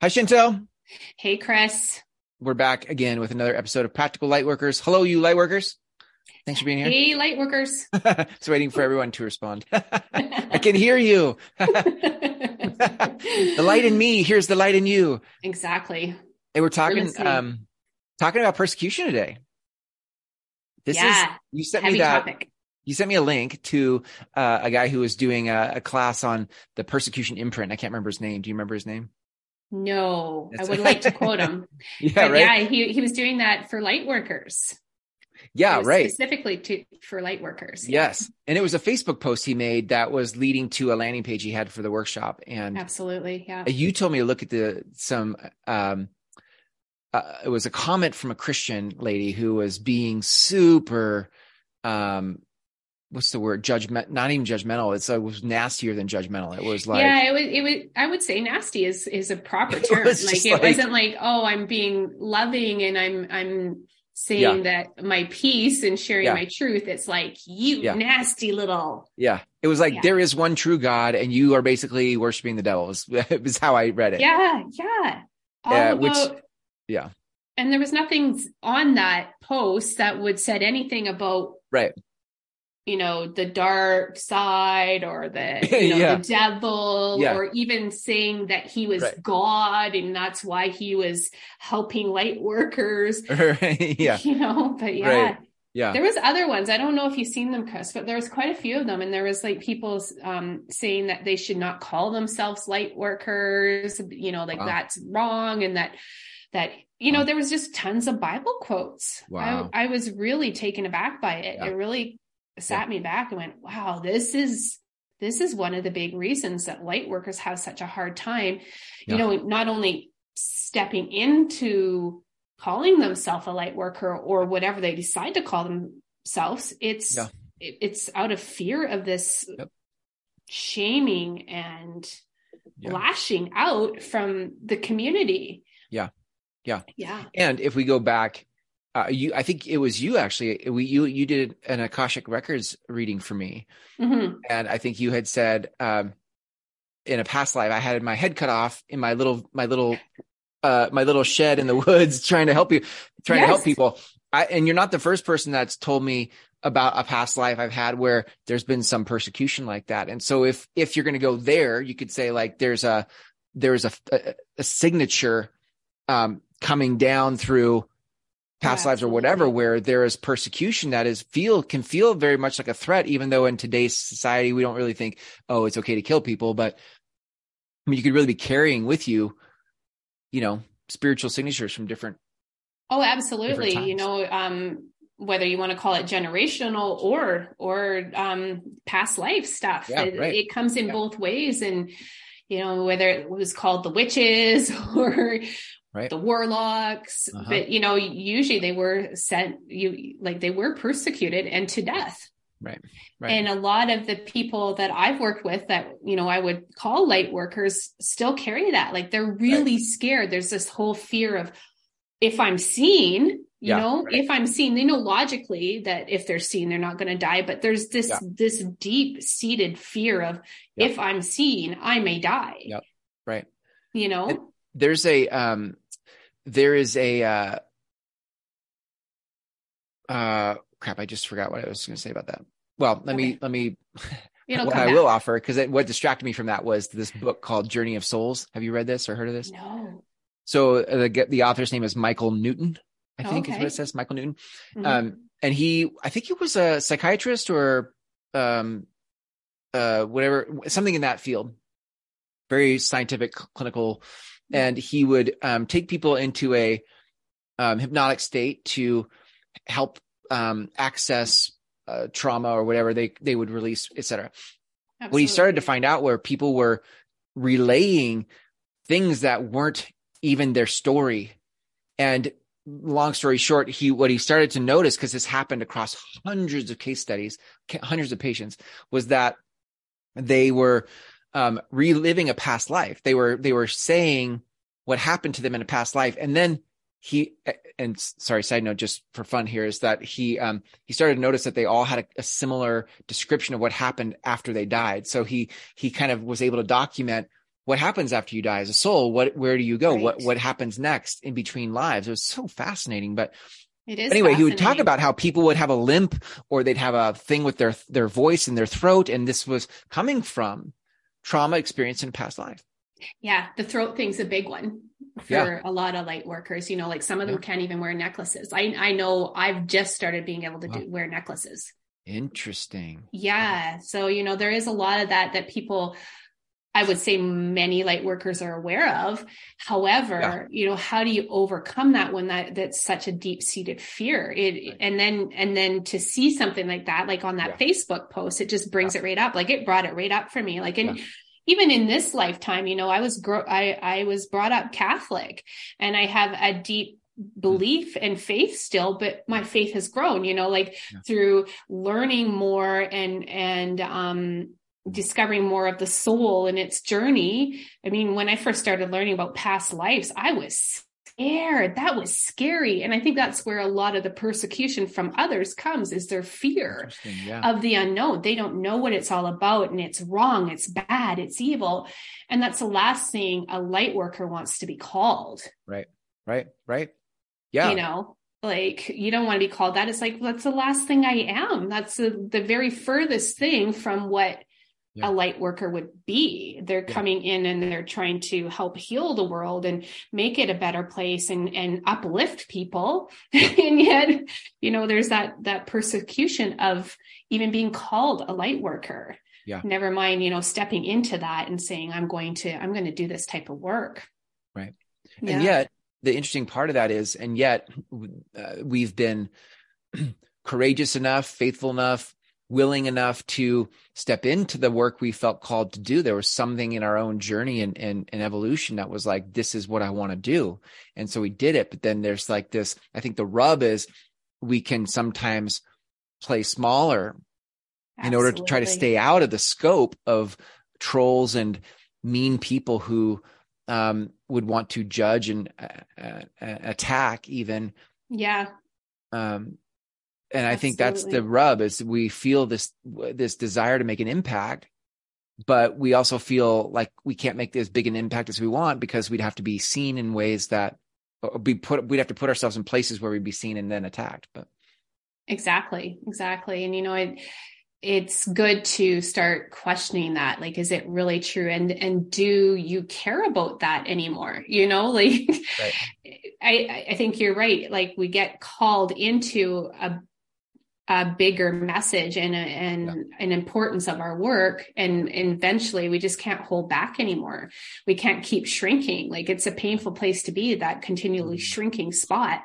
Hi, Chantel. Hey, Chris. We're back again with another episode of Practical Lightworkers. Hello, you lightworkers. Thanks for being here. Hey, lightworkers. Just waiting for everyone to respond. I can hear you. the light in me. Here's the light in you. Exactly. And we're talking um talking about persecution today. This yeah. is you sent me that topic. you sent me a link to uh, a guy who was doing a, a class on the persecution imprint. I can't remember his name. Do you remember his name? No, That's- I would like to quote him. Yeah, but right. yeah, he, he was doing that for light workers. Yeah, right. Specifically to for light workers. Yes. And it was a Facebook post he made that was leading to a landing page he had for the workshop. And Absolutely. Yeah. you told me to look at the some um uh, it was a comment from a Christian lady who was being super um what's the word judgment not even judgmental it's it was nastier than judgmental it was like yeah, it was It would. I would say nasty is is a proper term. was like it like- wasn't like, oh, I'm being loving and I'm I'm saying that my peace and sharing Yeah. my truth. It's like you Yeah. nasty little. yeah it was like Yeah. there is one true god and you are basically worshiping the devil is, is how i read it Yeah, yeah. All Yeah, which- yeah. And there was nothing on that post that would said anything about right you know the dark side or the you know Yeah. the devil Yeah. or even saying that he was Right. god and that's why he was helping light workers yeah you know but yeah Right. yeah there was other ones i don't know if you've seen them chris but there was quite a few of them and there was like people um saying that they should not call themselves light workers you know like Wow. that's wrong and that that you know Wow. there was just tons of bible quotes Wow. I, I was really taken aback by it Yeah. it really sat me back and went wow this is this is one of the big reasons that light workers have such a hard time Yeah. you know not only stepping into calling themselves a light worker or whatever they decide to call themselves it's Yeah. it- it's out of fear of this Yep. shaming and Yeah. lashing out from the community Yeah. Yeah. yeah And if we go back, uh, you, I think it was you actually. We, you, you did an Akashic Records reading for me, hmm and I think you had said, um, in a past life, I had my head cut off in my little, my little, uh, my little shed in the woods, trying to help you, trying to help people. I, and you're not the first person that's told me about a past life I've had where there's been some persecution like that. And so if, if you're going to go there, you could say like there's a, there's a, a, a signature, um, coming down through past lives or whatever, where there is persecution that is feel, can feel very much like a threat, even though in today's society, we don't really think, oh, it's okay to kill people. But I mean, you could really be carrying with you, you know, spiritual signatures from different oh absolutely times. you know um whether you want to call it generational or or um past life stuff Yeah, it, right. it comes in Yeah. both ways and you know whether it was called the witches or Right. the warlocks Uh-huh. but you know usually they were sent you like they were persecuted and to death Right. Right. and a lot of the people that I've worked with that, you know, I would call light workers still carry that. Like they're really scared. There's this whole fear of if I'm seen, you Yeah, know, right. if I'm seen, they know logically that if they're seen, they're not going to die. But there's this, Yeah. this deep seated fear of Yeah. if I'm seen, I may die. Yep. Right. You know? And- there's a um there is a uh uh crap i just forgot what i was going to say about that. Well let me let me It'll what i back. will offer because what distracted me from that was this book called journey of souls. Have you read this or heard of this? No. so uh, the the author's name is michael newton i think is what it says michael newton. Mhm. um and he i think he was a psychiatrist or um uh whatever something in that field. Very scientific clinical and he would um take people into a um hypnotic state to help um access uh, trauma or whatever they they would release etc what he started to find out where people were relaying things that weren't even their story. And long story short he what he started to notice because this happened across hundreds of case studies hundreds of patients was that they were um reliving a past life they were they were saying what happened to them in a past life and then he and sorry side note just for fun here is that he um he started to notice that they all had a, a similar description of what happened after they died so he he kind of was able to document what happens after you die as a soul? What, where do you go? Right. What, what happens next in between lives? It was so fascinating. But It is anyway, he would talk about how people would have a limp or they'd have a thing with their, their voice in their throat. And this was coming from trauma experience in past life. Yeah, the throat thing's a big one for Yeah. a lot of light workers. You know, like some of them Yeah. can't even wear necklaces. I I know I've just started being able to Wow. do wear necklaces. Interesting. Yeah. So, you know, there is a lot of that that people I would say many light workers are aware of. However, Yeah. you know, how do you overcome that when that that's such a deep-seated fear? It Right. and then and then to see something like that, like on that Facebook post, it just brings it right up. Like it brought it right up for me. Like and Yeah. even in this lifetime, you know, I was gro- I I was brought up Catholic and I have a deep belief and faith still but my faith has grown you know like Yeah. through learning more and and um discovering more of the soul and its journey i mean when i first started learning about past lives i was scared that was scary and i think that's where a lot of the persecution from others comes is their fear Yeah. of the unknown. They don't know what it's all about and it's wrong, it's bad, it's evil. And that's the last thing a light worker wants to be called. right. Right. Right. Yeah. You know, like you don't want to be called that. It's like, that's the last thing I am. That's the, the very furthest thing from what Yeah. a light worker would be. They're Yeah. coming in and they're trying to help heal the world and make it a better place and, and uplift people. and yet, you know, there's that, that persecution of even being called a light worker. Yeah. Never mind, you know, stepping into that and saying, I'm going to, I'm going to do this type of work. Right. Yeah. And yet, the interesting part of that is, and yet uh, we've been courageous enough, faithful enough, willing enough to step into the work we felt called to do. There was something in our own journey and, and, and evolution that was like, this is what I want to do. And so we did it. But then there's like this, I think the rub is we can sometimes play smaller in order to try to stay out of the scope of trolls and mean people who um, would want to judge and uh, uh, attack even Yeah. um, and i think that's the rub is we feel this this desire to make an impact but we also feel like we can't make as big an impact as we want because we'd have to be seen in ways that be put we'd have to put ourselves in places where we'd be seen and then attacked but Exactly, exactly. And you know, it it's good to start questioning that. Like, is it really true? And and do you care about that anymore? You know, like Right. I I think you're right. Like we get called into a a bigger message and a, and Yeah. an importance of our work and and eventually we just can't hold back anymore we can't keep shrinking like it's a painful place to be that continually Mhm. shrinking spot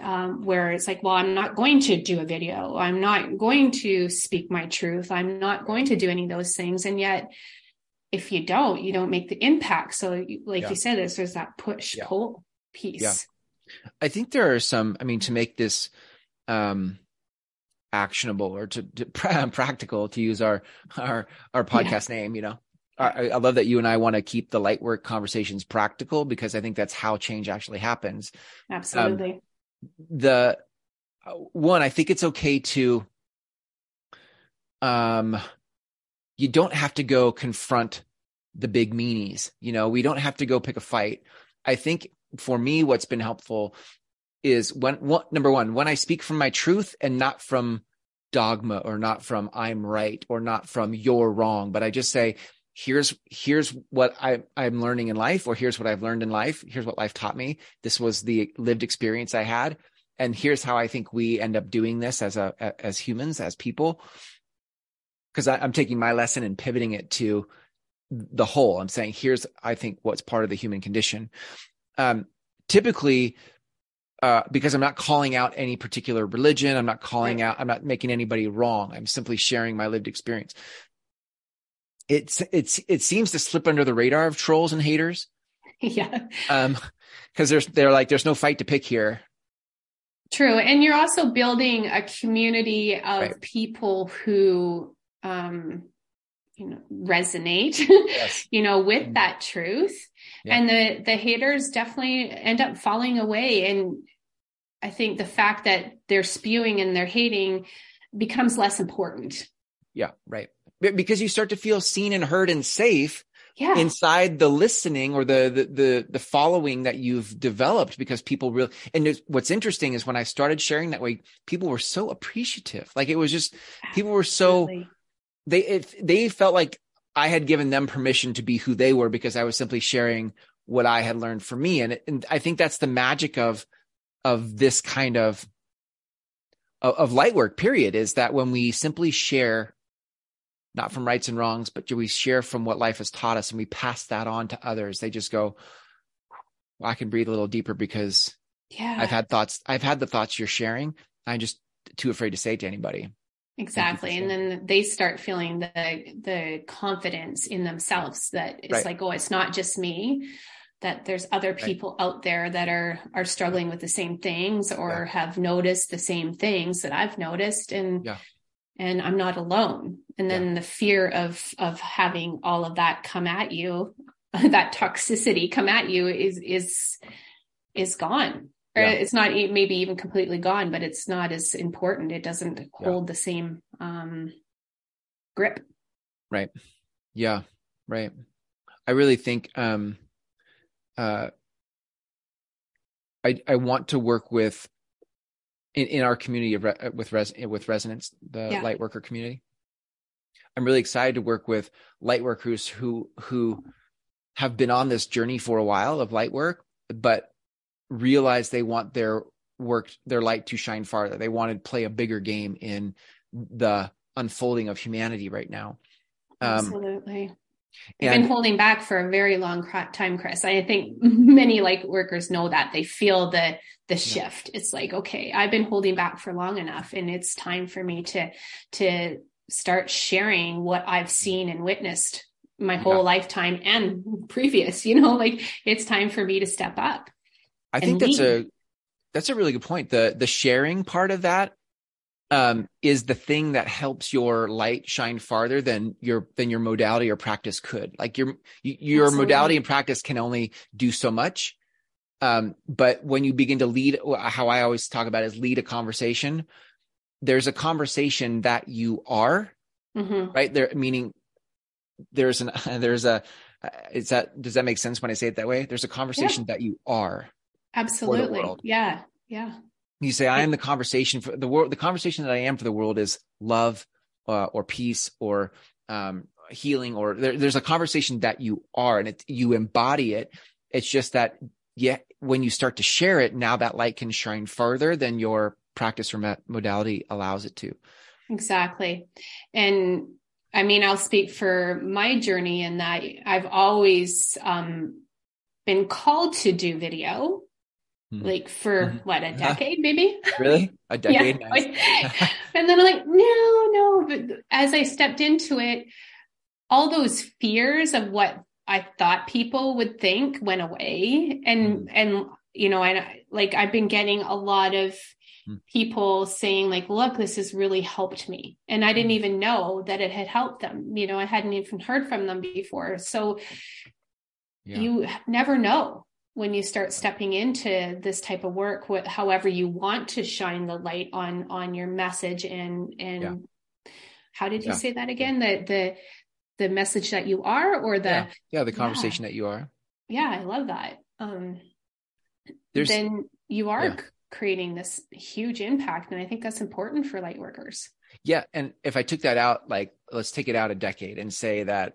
um, where it's like well i'm not going to do a video i'm not going to speak my truth i'm not going to do any of those things and yet if you don't you don't make the impact so like Yeah. you said there's, there's that push Yeah. pull piece Yeah. I think there are some, I mean, to make this um, actionable or to, to practical, to use our our our podcast name, you know. I, I love that you and I want to keep the light work conversations practical because I think that's how change actually happens. absolutely The uh, one, I think it's okay to um you don't have to go confront the big meanies. You know, we don't have to go pick a fight. I think for me, what's been helpful is when number one, when I speak from my truth and not from dogma or not from I'm right or not from you're wrong, but I just say, here's here's what I, I'm learning in life, or here's what I've learned in life, here's what life taught me. This was the lived experience I had. And here's how I think we end up doing this as a as humans, as people. Because I'm taking my lesson and pivoting it to the whole. I'm saying here's I think what's part of the human condition. Um, typically, uh, because I'm not calling out any particular religion, I'm not calling out, I'm not making anybody wrong. I'm simply sharing my lived experience. It's it's it seems to slip under the radar of trolls and haters, yeah um, because there's they're like there's no fight to pick here. True. And you're also building a community of Right. people who um you know resonate Yes. you know with Mhm. that truth. Yeah. And the the haters definitely end up falling away and I think the fact that they're spewing and they're hating becomes less important. Yeah, right. Because you start to feel seen and heard and safe yeah. inside the listening or the, the the the following that you've developed because people really and what's interesting is when I started sharing that way, people were so appreciative. Like it was just people were so Absolutely. They it, they felt like I had given them permission to be who they were because I was simply sharing what I had learned for me, and, and I think that's the magic of of this kind of of, of light work. Period is that when we simply share not from rights and wrongs, but do we share from what life has taught us and we pass that on to others. They just go, well, I can breathe a little deeper because yeah. I've had thoughts. I've had the thoughts you're sharing. I'm just too afraid to say it to anybody. Exactly. And then they start feeling the the confidence in themselves that it's Right. like, oh, it's not just me, that there's other people out there that are are struggling with the same things or Yeah. have noticed the same things that I've noticed and Yeah. and I'm not alone. And then the fear of of having all of that come at you, that toxicity come at you is is is gone. Or Yeah. it's not maybe even completely gone, but it's not as important. It doesn't hold the same um grip. Right. Yeah, right. I really think um uh I I want to work with in, in our community of re- with res with Resonance, the Yeah. light worker community. I'm really excited to work with light workers who who have been on this journey for a while of light work, but realize they want their work, their light to shine farther. They want to play a bigger game in the unfolding of humanity right now. Um, Absolutely. I've and been holding back for a very long time, Chris. I think many like workers know that they feel the the shift. It's like, okay, I've been holding back for long enough, and it's time for me to to start sharing what I've seen and witnessed my whole Yeah. lifetime and previous. You know, like it's time for me to step up. I think that's lead. a that's a really good point. The the sharing part of that um, is the thing that helps your light shine farther than your than your modality or practice could. Like your your Absolutely. modality and practice can only do so much. Um, but when you begin to lead, how I always talk about is lead a conversation. There's a conversation that you are Mhm. right there, meaning there's an there's a is that does that make sense when I say it that way? There's a conversation that you are. Absolutely. Yeah. Yeah. You say, I am the conversation for the world. The conversation that I am for the world is love uh, or peace or um, healing, or there, there's a conversation that you are and it, you embody it. It's just that, yeah, when you start to share it, now that light can shine further than your practice or modality allows it to. Exactly. And I mean, I'll speak for my journey in that I've always um, been called to do video. Like for Mhm. what, a decade maybe? Really? A decade? Yeah. Nice. and then I'm like, no, no. But as I stepped into it, all those fears of what I thought people would think went away. And, and, you know, and I- like I've been getting a lot of Mm. people saying like, look, this has really helped me. And I didn't even know that it had helped them. You know, I hadn't even heard from them before. So Yeah. you never know when you start stepping into this type of work what however you want to shine the light on on your message and and Yeah. how did you Yeah. say that again the the the message that you are or the yeah. yeah. The conversation that you are. Yeah i love that um There's, then you are creating this huge impact and i think that's important for light workers Yeah, and if I took that out, like let's take it out a decade and say that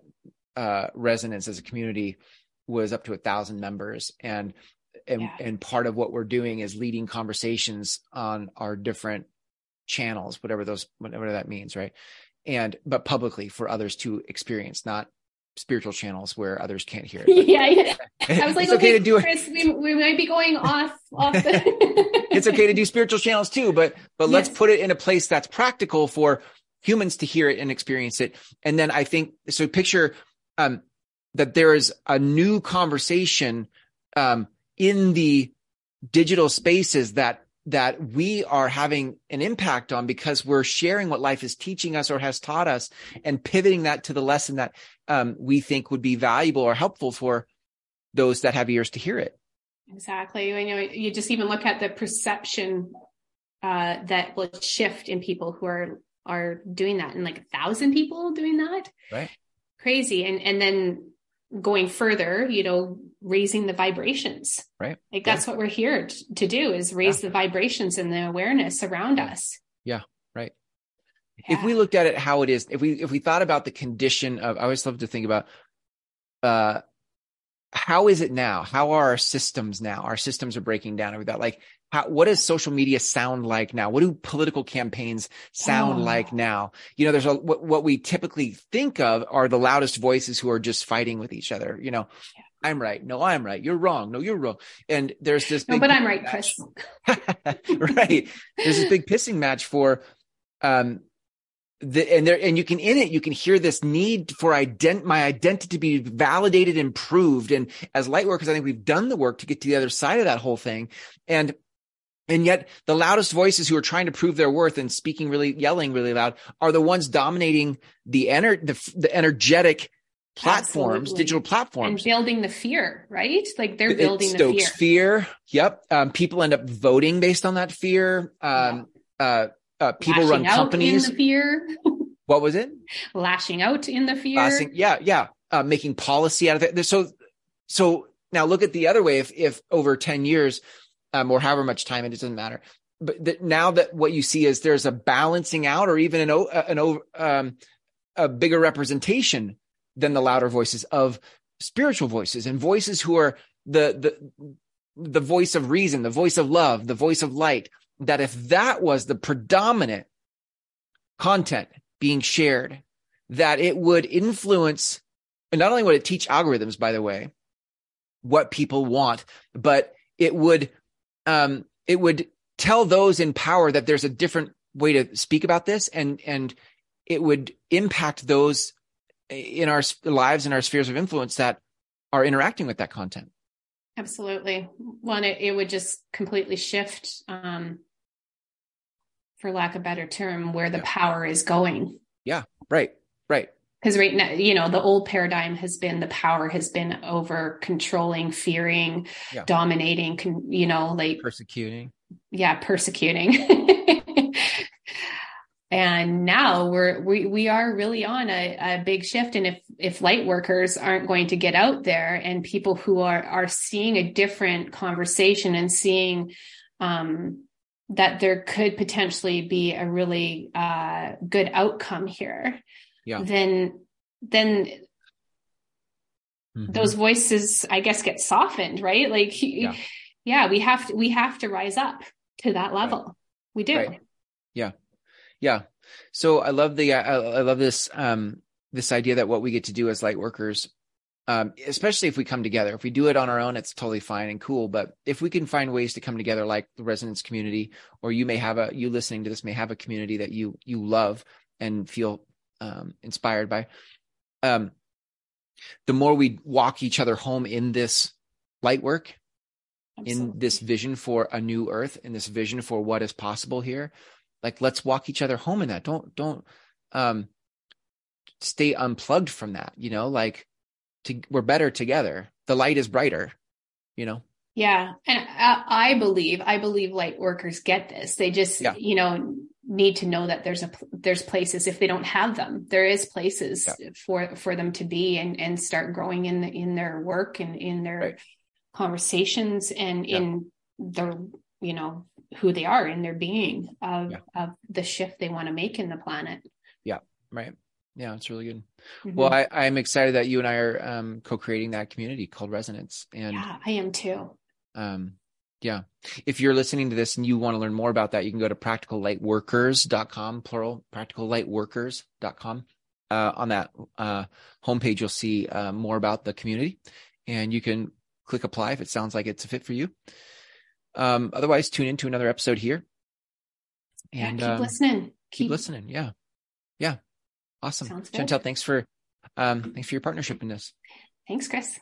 uh, resonance as a community was up to a thousand members, and and Yeah. and part of what we're doing is leading conversations on our different channels, whatever those whatever that means, right? And but publicly for others to experience, not spiritual channels where others can't hear it. yeah, yeah i was like it's okay, okay, to do it. chris we, we might be going off off the it's okay to do spiritual channels too, but but let's put it in a place that's practical for humans to hear it and experience it. And then I think so. Picture um, that there is a new conversation um, in the digital spaces that that we are having an impact on because we're sharing what life is teaching us or has taught us and pivoting that to the lesson that um, we think would be valuable or helpful for those that have ears to hear it. Exactly. You know, you just even look at the perception uh, that will shift in people who are are doing that, and like a thousand people doing that. Right. Crazy. And and then going further, you know, raising the vibrations. Right. Like that's yeah. what we're here t- to do is raise yeah. the vibrations and the awareness around us. Yeah. Right. Yeah. If we looked at it how it is, if we if we thought about the condition of I always love to think about uh how is it now? How are our systems now? Our systems are breaking down. We've got like how, what does social media sound like now? What do political campaigns sound oh. like now? You know, there's a, what, what, we typically think of are the loudest voices who are just fighting with each other. You know, yeah. I'm right. No, I'm right. You're wrong. No, you're wrong. And there's this. no, but I'm right, Chris. right. There's this big pissing match for, um, the, and there, and you can in it, you can hear this need for ident, my identity to be validated and proved. And as light workers, I think we've done the work to get to the other side of that whole thing. And and yet the loudest voices who are trying to prove their worth and speaking really, yelling really loud are the ones dominating the ener- the, the energetic platforms, Absolutely. digital platforms. And building the fear, right? Like they're building it stokes the fear. fear. Yep. Um, people end up voting based on that fear. Um, yeah. uh, uh, people Lashing run companies. in the fear. what was it? Lashing out in the fear. Lashing, yeah. Yeah. Uh, making policy out of it. So, so now look at the other way. If, if over 10 years, um, or however much time it doesn't matter. But that now that what you see is there's a balancing out or even an, an, um, a bigger representation than the louder voices of spiritual voices and voices who are the, the, the voice of reason, the voice of love, the voice of light, that if that was the predominant content being shared, that it would influence, and not only would it teach algorithms, by the way, what people want, but it would um, it would tell those in power that there's a different way to speak about this and and it would impact those in our lives and our spheres of influence that are interacting with that content absolutely. One it, it would just completely shift um, for lack of a better term where the yeah. power is going. Yeah. Right. Right. Because right now you know the old paradigm has been the power has been over controlling fearing yeah. dominating con- you know like persecuting. Yeah persecuting and now we're we, we are really on a, a big shift and if if light workers aren't going to get out there and people who are are seeing a different conversation and seeing um that there could potentially be a really uh, good outcome here yeah. then then mm-hmm. those voices i guess get softened right like yeah. yeah. we have to we have to rise up to that level right. we do right. yeah yeah so i love the I, I love this um this idea that what we get to do as light workers um, especially if we come together. If we do it on our own, it's totally fine and cool. But if we can find ways to come together, like the resonance community, or you may have a you listening to this may have a community that you you love and feel um, inspired by. Um, the more we walk each other home in this light work, Absolutely. in this vision for a new earth, in this vision for what is possible here, like let's walk each other home in that. Don't don't um, stay unplugged from that. You know, like to, we're better together. The light is brighter. You know. Yeah, and I, I believe I believe light workers get this. They just yeah. you know need to know that there's a there's places if they don't have them there is places yeah. for for them to be and and start growing in in their work and in their right. conversations and yeah. in their you know who they are in their being of yeah. of the shift they want to make in the planet yeah right yeah it's really good mm-hmm. well i i'm excited that you and i are um co-creating that community called resonance and yeah i am too um yeah. If you're listening to this and you want to learn more about that, you can go to practicallightworkers.com, plural, practicallightworkers.com. Uh, on that uh, homepage, you'll see uh, more about the community and you can click apply if it sounds like it's a fit for you. Um, otherwise, tune into another episode here. And yeah, keep um, listening. Keep, keep, listening. Yeah. Yeah. Awesome. Chantel, thanks for um, thanks for your partnership in this. Thanks, Chris.